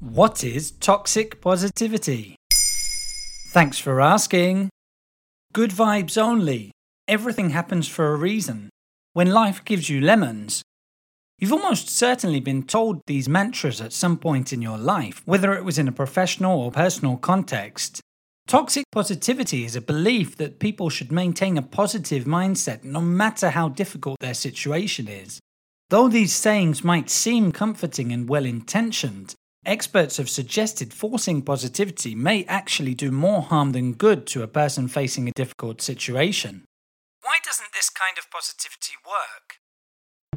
What is toxic positivity? Thanks for asking. Good vibes only. Everything happens for a reason. When life gives you lemons, You've almost certainly been told these mantras at some point in your life, whether it was in a professional or personal context. Toxic positivity is a belief that people should maintain a positive mindset no matter how difficult their situation is. Though these sayings might seem comforting and well intentioned, experts have suggested forcing positivity may actually do more harm than good to a person facing a difficult situation. Why doesn't this kind of positivity work?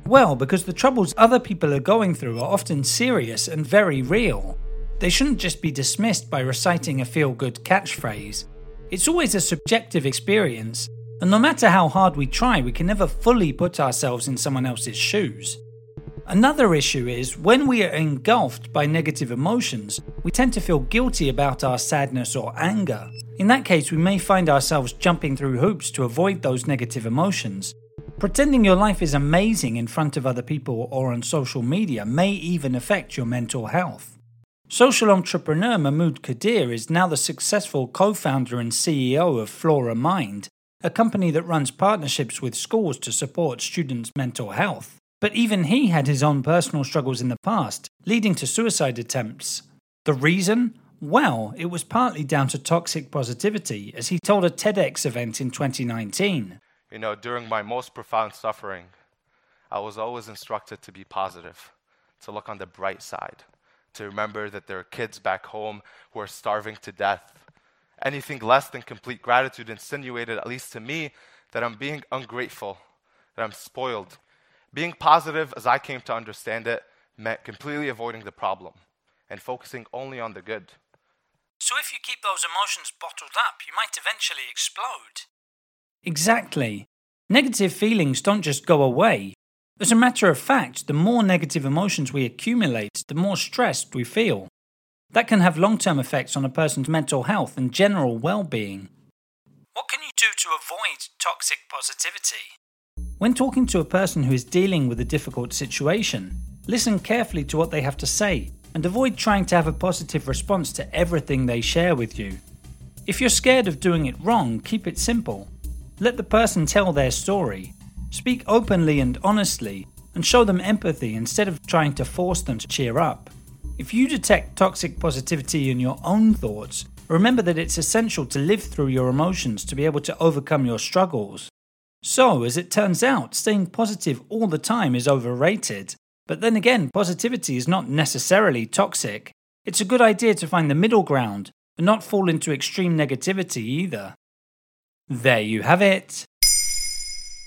Well, because the troubles other people are going through are often serious and very real. They shouldn't just be dismissed by reciting a feel good catchphrase. It's always a subjective experience, and no matter how hard we try, we can never fully put ourselves in someone else's shoes. Another issue is when we are engulfed by negative emotions, we tend to feel guilty about our sadness or anger. In that case, we may find ourselves jumping through hoops to avoid those negative emotions, Pretending your life is amazing in front of other people or on social media may even affect your mental health. Social entrepreneur Mahmoud Khedr is now the successful co founder and CEO of FloraMind, a company that runs partnerships with schools to support students' mental health. But even he had his own personal struggles in the past, leading to suicide attempts. The reason? Well, it was partly down to toxic positivity, as he told a TEDx event in 2019. You know, during my most profound suffering, I was always instructed to be positive, to look on the bright side, to remember that there are kids back home who are starving to death. Anything less than complete gratitude insinuated, at least to me, that I'm being ungrateful, that I'm spoiled. Being positive, as I came to understand it, meant completely avoiding the problem and focusing only on the good. So, if you keep those emotions bottled up, you might eventually explode. Exactly. Negative feelings don't just go away. As a matter of fact, the more negative emotions we accumulate, the more stressed we feel. That can have long term effects on a person's mental health and general well being. What can you do to avoid toxic positivity? When talking to a person who is dealing with a difficult situation, listen carefully to what they have to say and avoid trying to have a positive response to everything they share with you. If you're scared of doing it wrong, keep it simple. Let the person tell their story. Speak openly and honestly, and show them empathy instead of trying to force them to cheer up. If you detect toxic positivity in your own thoughts, remember that it's essential to live through your emotions to be able to overcome your struggles. So, as it turns out, staying positive all the time is overrated. But then again, positivity is not necessarily toxic. It's a good idea to find the middle ground and not fall into extreme negativity either. There you have it.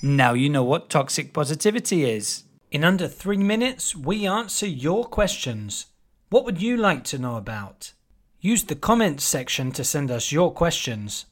Now you know what toxic positivity is. In under three minutes, we answer your questions. What would you like to know about? Use the comments section to send us your questions.